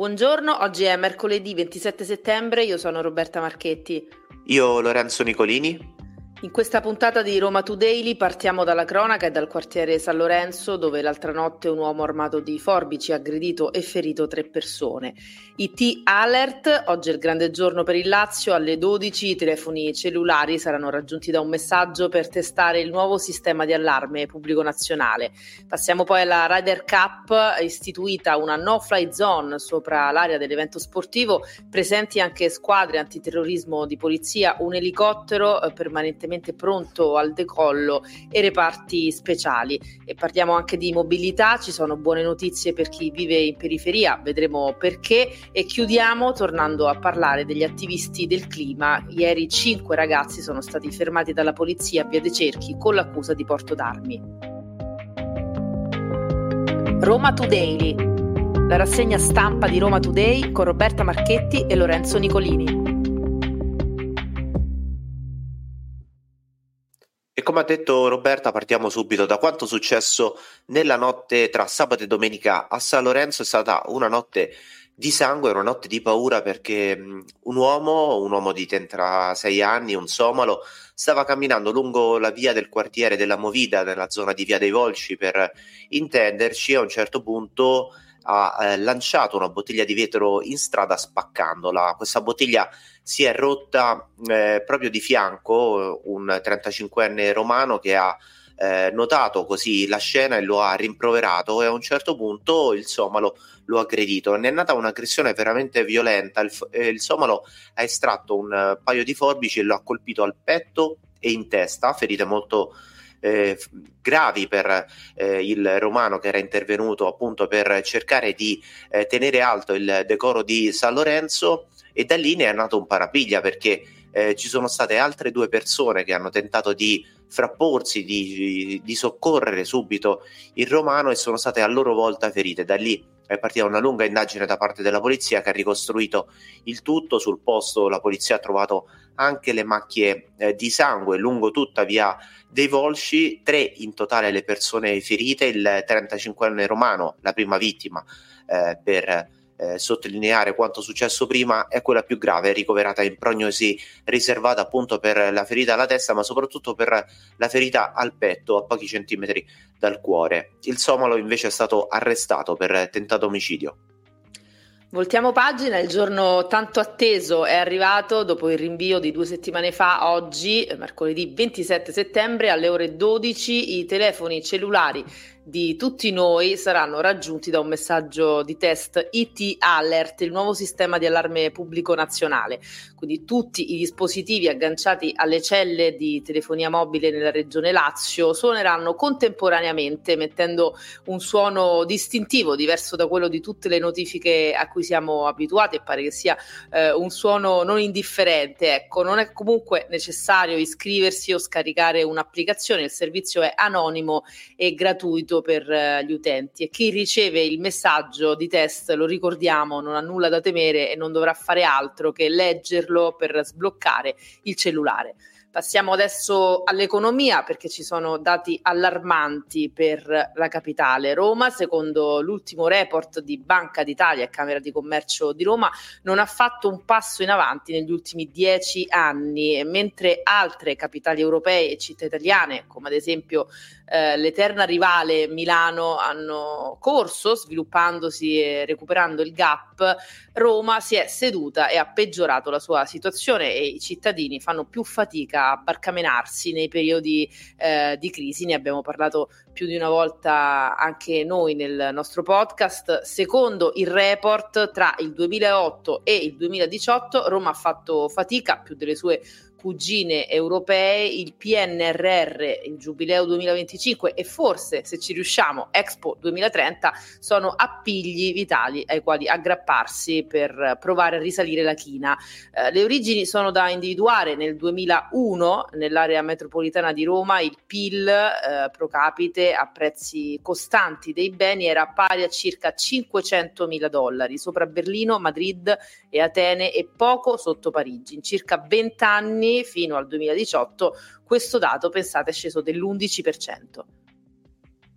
Buongiorno, oggi è mercoledì 27 settembre, io sono Roberta Marchetti. Io Lorenzo Nicolini. In questa puntata di Roma Today partiamo dalla cronaca e dal quartiere San Lorenzo dove l'altra notte un uomo armato di forbici ha aggredito e ferito tre persone. IT Alert, oggi è il grande giorno per il Lazio, alle 12 i telefoni cellulari saranno raggiunti da un messaggio per testare il nuovo sistema di allarme pubblico nazionale. Passiamo poi alla Ryder Cup, istituita una no-fly zone sopra l'area dell'evento sportivo, presenti anche squadre antiterrorismo di polizia, un elicottero eh, permanentemente permanentemente pronto al decollo e reparti speciali. E parliamo anche di mobilità, ci sono buone notizie per chi vive in periferia, vedremo perché e chiudiamo tornando a parlare degli attivisti del clima. Ieri cinque ragazzi sono stati fermati dalla polizia a Via dei Cerchi con l'accusa di porto d'armi. Roma Today, la rassegna stampa di Roma Today con Roberta Marchetti e Lorenzo Nicolini. E come ha detto Roberta, partiamo subito da quanto successo nella notte tra sabato e domenica a San Lorenzo. È stata una notte di sangue, una notte di paura perché un uomo, un uomo di 36 anni, un somalo, stava camminando lungo la via del quartiere della Movida, nella zona di Via dei Volci, per intenderci. A un certo punto ha eh, lanciato una bottiglia di vetro in strada spaccandola. Questa bottiglia si è rotta eh, proprio di fianco un 35enne romano che ha eh, notato così la scena e lo ha rimproverato e a un certo punto il somalo lo ha aggredito. Ne è nata un'aggressione veramente violenta. Il, eh, il somalo ha estratto un uh, paio di forbici e lo ha colpito al petto e in testa, ferite molto eh, gravi per eh, il romano che era intervenuto appunto per cercare di eh, tenere alto il decoro di San Lorenzo e da lì ne è nato un parapiglia perché eh, ci sono state altre due persone che hanno tentato di frapporsi, di, di, soccorrere subito il romano e sono state a loro volta ferite. Da lì è partita una lunga indagine da parte della polizia che ha ricostruito il tutto. Sul posto la polizia ha trovato anche le macchie eh, di sangue lungo tutta via dei Volsci, tre in totale le persone ferite, il 35enne romano, la prima vittima eh, per eh, sottolineare quanto successo prima, è quella più grave, ricoverata in prognosi riservata appunto per la ferita alla testa, ma soprattutto per la ferita al petto a pochi centimetri dal cuore. Il somalo invece è stato arrestato per tentato omicidio. Voltiamo pagina, il giorno tanto atteso è arrivato dopo il rinvio di due settimane fa, oggi, mercoledì 27 settembre, alle ore 12, i telefoni cellulari di tutti noi saranno raggiunti da un messaggio di test IT Alert, il nuovo sistema di allarme pubblico nazionale. Quindi tutti i dispositivi agganciati alle celle di telefonia mobile nella regione Lazio suoneranno contemporaneamente mettendo un suono distintivo, diverso da quello di tutte le notifiche a cui siamo abituati e pare che sia eh, un suono non indifferente. Ecco, non è comunque necessario iscriversi o scaricare un'applicazione, il servizio è anonimo e gratuito gratuito per eh, gli utenti e chi riceve il messaggio di test, lo ricordiamo, non ha nulla da temere e non dovrà fare altro che leggerlo per sbloccare il cellulare. Passiamo adesso all'economia perché ci sono dati allarmanti per la capitale. Roma, secondo l'ultimo report di Banca d'Italia e Camera di Commercio di Roma, non ha fatto un passo in avanti negli ultimi dieci anni, mentre altre capitali europee e città italiane, come ad esempio eh, l'eterna rivale Milano, hanno corso sviluppandosi e recuperando il gap, Roma si è seduta e ha peggiorato la sua situazione e i cittadini fanno più fatica a barcamenarsi nei periodi eh, di crisi. Ne abbiamo parlato più di una volta anche noi nel nostro podcast. Secondo il report, tra il 2008 e il 2018 Roma ha fatto fatica, più delle sue cugine europee, il PNRR, il Giubileo 2025 e forse, se ci riusciamo, Expo 2030 sono appigli vitali ai quali aggrapparsi per provare a risalire la china. Eh, le origini sono da individuare nel 2001 nell'area metropolitana di Roma il PIL eh, pro capite a prezzi costanti dei beni era pari a circa 500 mila dollari, sopra Berlino, Madrid e Atene e poco sotto Parigi. In circa 20 anni fino al 2018 questo dato, pensate, è sceso dell'11%.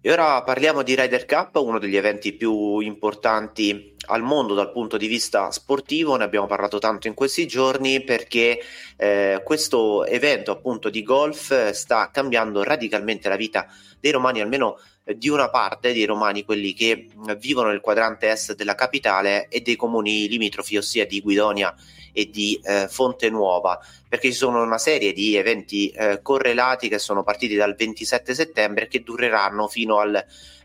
E ora parliamo di Ryder Cup, uno degli eventi più importanti al mondo dal punto di vista sportivo, ne abbiamo parlato tanto in questi giorni perché eh, questo evento appunto di golf sta cambiando radicalmente la vita dei romani, almeno eh, di una parte dei romani, quelli che vivono nel quadrante est della capitale e dei comuni limitrofi, ossia di Guidonia e di eh, Fonte Nuova, perché ci sono una serie di eventi eh, correlati che sono partiti dal 27 settembre e che dureranno fino al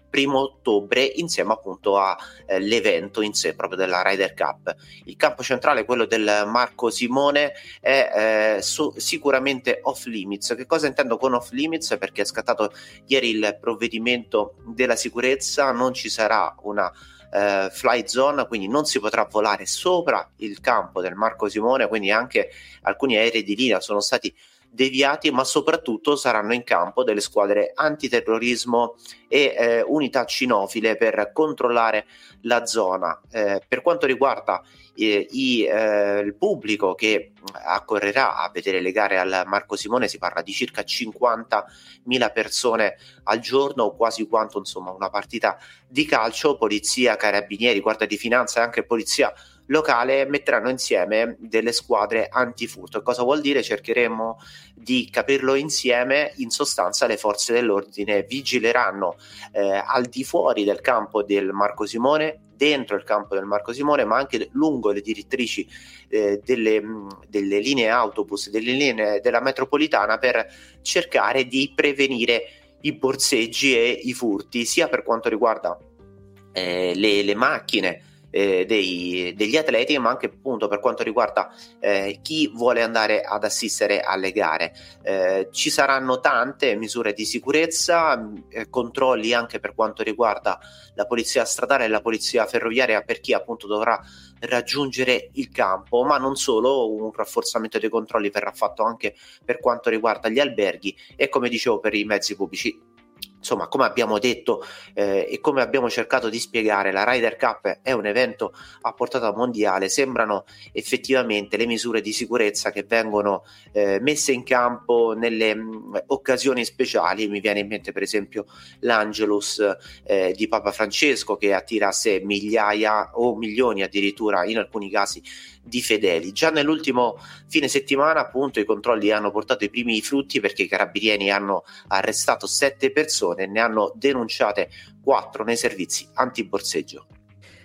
primo ottobre insieme appunto all'evento eh, in sé proprio della Ryder Cup. Il campo centrale, quello del Marco Simone, è eh, su, sicuramente off limits. Che cosa intendo con off limits? Perché è scattato ieri il provvedimento della sicurezza, non ci sarà una eh, fly zone, quindi non si potrà volare sopra il campo del Marco Simone, quindi anche alcuni aerei di linea sono stati deviati, ma soprattutto saranno in campo delle squadre antiterrorismo e eh, unità cinofile per controllare la zona. Eh, per quanto riguarda eh, i, eh, il pubblico che accorrerà a vedere le gare al Marco Simone, si parla di circa 50.000 persone al giorno, quasi quanto insomma una partita di calcio, polizia, carabinieri, guardia di finanza e anche polizia locale metteranno insieme delle squadre antifurto. Cosa vuol dire? Cercheremo di capirlo insieme. In sostanza, le forze dell'ordine vigileranno eh, al di fuori del campo del Marco Simone, dentro il campo del Marco Simone, ma anche lungo le direttrici eh, delle, delle, linee autobus, delle linee della metropolitana per cercare di prevenire i borseggi e i furti, sia per quanto riguarda eh, le, le macchine eh, dei, degli atleti, ma anche appunto per quanto riguarda eh, chi vuole andare ad assistere alle gare. Eh, ci saranno tante misure di sicurezza, eh, controlli anche per quanto riguarda la polizia stradale e la polizia ferroviaria per chi appunto dovrà raggiungere il campo, ma non solo, un rafforzamento dei controlli verrà fatto anche per quanto riguarda gli alberghi e come dicevo per i mezzi pubblici insomma, come abbiamo detto eh, e come abbiamo cercato di spiegare, la Ryder Cup è un evento a portata mondiale, sembrano effettivamente le misure di sicurezza che vengono eh, messe in campo nelle mh, mm, occasioni speciali, mi viene in mente per esempio l'Angelus eh, di Papa Francesco che attira a sé migliaia o milioni addirittura in alcuni casi di fedeli. Già nell'ultimo fine settimana, appunto, i controlli hanno portato i primi frutti perché i carabinieri hanno arrestato sette persone e ne hanno denunciate quattro nei servizi antiborseggio.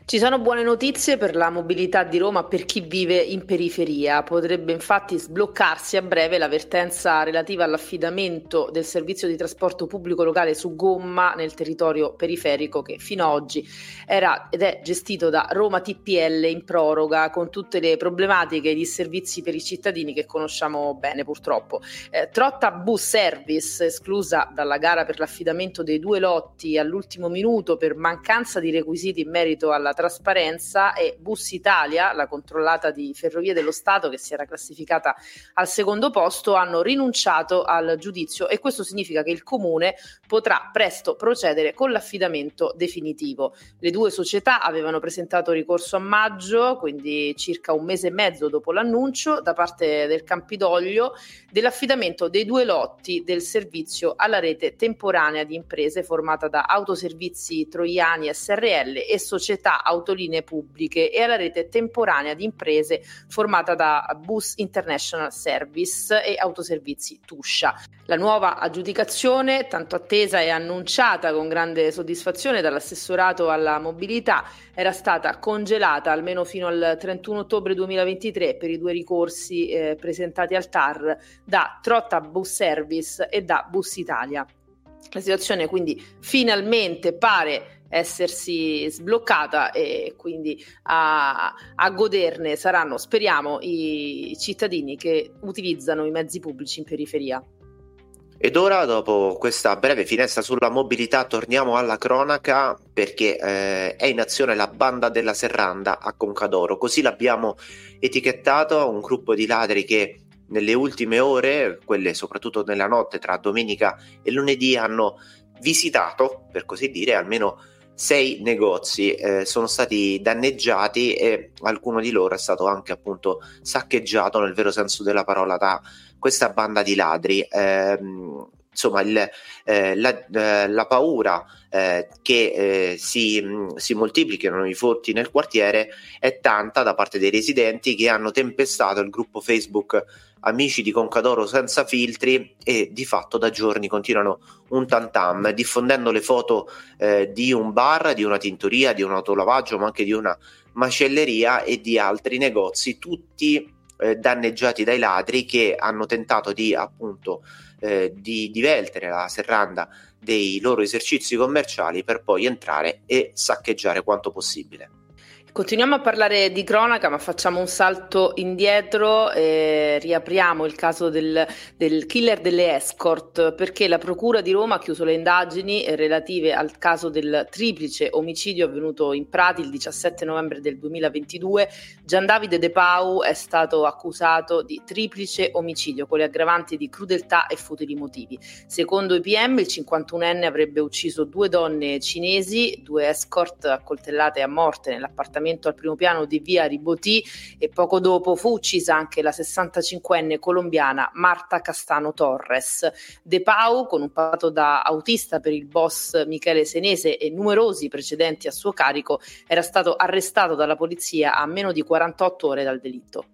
Ci sono buone notizie per la mobilità di Roma per chi vive in periferia. Potrebbe infatti sbloccarsi a breve l'avvertenza relativa all'affidamento del servizio di trasporto pubblico locale su gomma nel territorio periferico che fino ad oggi era ed è gestito da Roma TPL in proroga con tutte le problematiche e i servizi per i cittadini che conosciamo bene purtroppo. Eh, Trotta Bus Service esclusa dalla gara per l'affidamento dei due lotti all'ultimo minuto per mancanza di requisiti in merito alla trasparenza e Bus Italia, la controllata di Ferrovie dello Stato che si era classificata al secondo posto, hanno rinunciato al giudizio e questo significa che il comune potrà presto procedere con l'affidamento definitivo. Le due società avevano presentato ricorso a maggio, quindi circa un mese e mezzo dopo l'annuncio da parte del Campidoglio dell'affidamento dei due lotti del servizio alla rete temporanea di imprese formata da Autoservizi Troiani SRL e società autolinee pubbliche e alla rete temporanea di imprese formata da Bus International Service e Autoservizi Tuscia. La nuova aggiudicazione, tanto attesa e annunciata con grande soddisfazione dall'assessorato alla mobilità, era stata congelata almeno fino al 31 ottobre 2023 per i due ricorsi eh, presentati al TAR da Trotta Bus Service e da Bus Italia. La situazione quindi finalmente pare essersi sbloccata e quindi a, a goderne saranno, speriamo, i cittadini che utilizzano i mezzi pubblici in periferia. Ed ora, dopo questa breve finestra sulla mobilità, torniamo alla cronaca perché eh, è in azione la banda della Serranda a Concadoro. Così l'abbiamo etichettato, un gruppo di ladri che nelle ultime ore, quelle soprattutto nella notte tra domenica e lunedì, hanno visitato, per così dire, almeno sei negozi eh, sono stati danneggiati e alcuno di loro è stato anche appunto saccheggiato nel vero senso della parola da questa banda di ladri. Eh, insomma il, eh, la, eh, la, paura eh, che eh, si, mh, si, moltiplichino i furti nel quartiere è tanta da parte dei residenti che hanno tempestato il gruppo Facebook Amici di Concadoro senza filtri e di fatto da giorni continuano un tantam diffondendo le foto eh, di un bar, di una tintoria, di un autolavaggio ma anche di una macelleria e di altri negozi tutti danneggiati dai ladri che hanno tentato di appunto eh, di diveltere la serranda dei loro esercizi commerciali per poi entrare e saccheggiare quanto possibile. Continuiamo a parlare di cronaca, ma facciamo un salto indietro e riapriamo il caso del, del, killer delle escort, perché la Procura di Roma ha chiuso le indagini relative al caso del triplice omicidio avvenuto in Prati il 17 novembre del 2022. Gian Davide De Pau è stato accusato di triplice omicidio con le aggravanti di crudeltà e futili motivi. Secondo i PM, il 51enne avrebbe ucciso due donne cinesi, due escort accoltellate a morte nell'appartamento appartamento al primo piano di via Riboti e poco dopo fu uccisa anche la 65enne colombiana Marta Castano Torres. De Pau, con un patto da autista per il boss Michele Senese e numerosi precedenti a suo carico, era stato arrestato dalla polizia a meno di 48 ore dal delitto.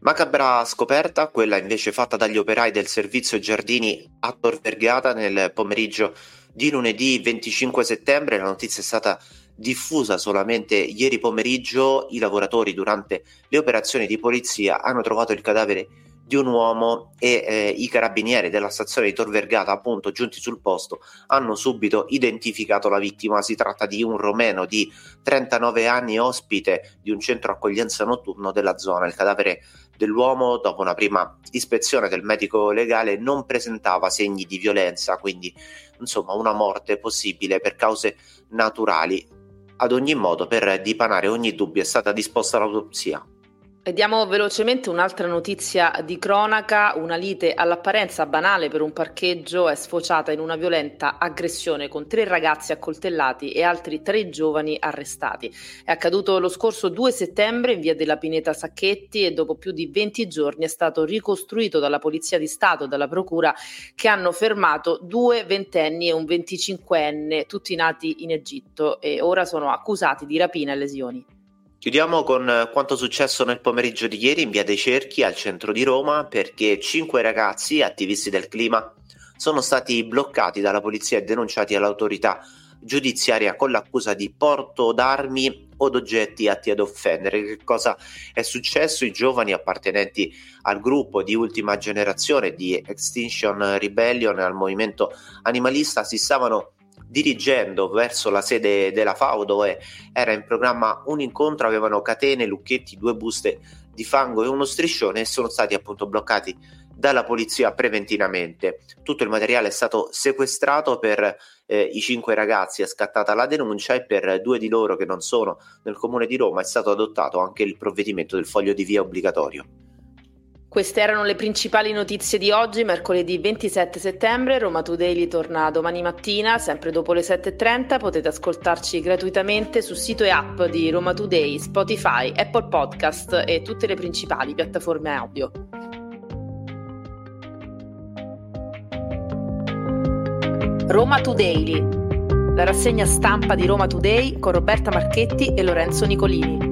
Macabra scoperta, quella invece fatta dagli operai del servizio giardini a Tor Vergata nel pomeriggio di lunedì 25 settembre. La notizia è stata diffusa solamente ieri pomeriggio, i lavoratori durante le operazioni di polizia hanno trovato il cadavere di un uomo e eh, i carabinieri della stazione di Tor Vergata, appunto giunti sul posto, hanno subito identificato la vittima. Si tratta di un romeno di 39 anni, ospite di un centro accoglienza notturno della zona. Il cadavere dell'uomo, dopo una prima ispezione del medico legale, non presentava segni di violenza, quindi insomma una morte possibile per cause naturali. Ad ogni modo, per dipanare ogni dubbio è stata disposta l'autopsia. Vediamo velocemente un'altra notizia di cronaca. Una lite all'apparenza banale per un parcheggio è sfociata in una violenta aggressione con tre ragazzi accoltellati e altri tre giovani arrestati. È accaduto lo scorso 2 settembre in via della Pineta Sacchetti e dopo più di 20 giorni è stato ricostruito dalla Polizia di Stato e dalla Procura che hanno fermato due ventenni e un venticinquenne, tutti nati in Egitto e ora sono accusati di rapina e lesioni. Chiudiamo con eh, quanto successo nel pomeriggio di ieri in via dei Cerchi al centro di Roma perché cinque ragazzi attivisti del clima sono stati bloccati dalla polizia e denunciati all'autorità giudiziaria con l'accusa di porto d'armi o d'oggetti atti ad offendere. Che cosa è successo? I giovani appartenenti al gruppo di ultima generazione di Extinction Rebellion e al movimento animalista si stavano dirigendo verso la sede della FAO dove era in programma un incontro, avevano catene, lucchetti, due buste di fango e uno striscione e sono stati appunto bloccati dalla polizia preventivamente. Tutto il materiale è stato sequestrato per eh, i cinque ragazzi, è scattata la denuncia e per due di loro che non sono nel comune di Roma è stato adottato anche il provvedimento del foglio di via obbligatorio. Queste erano le principali notizie di oggi, mercoledì 27 settembre. Roma Today torna domani mattina, sempre dopo le 7.30. Potete ascoltarci gratuitamente sul sito e app di Roma Today, Spotify, Apple Podcast e tutte le principali piattaforme audio. Roma Today, la rassegna stampa di Roma Today con Roberta Marchetti e Lorenzo Nicolini.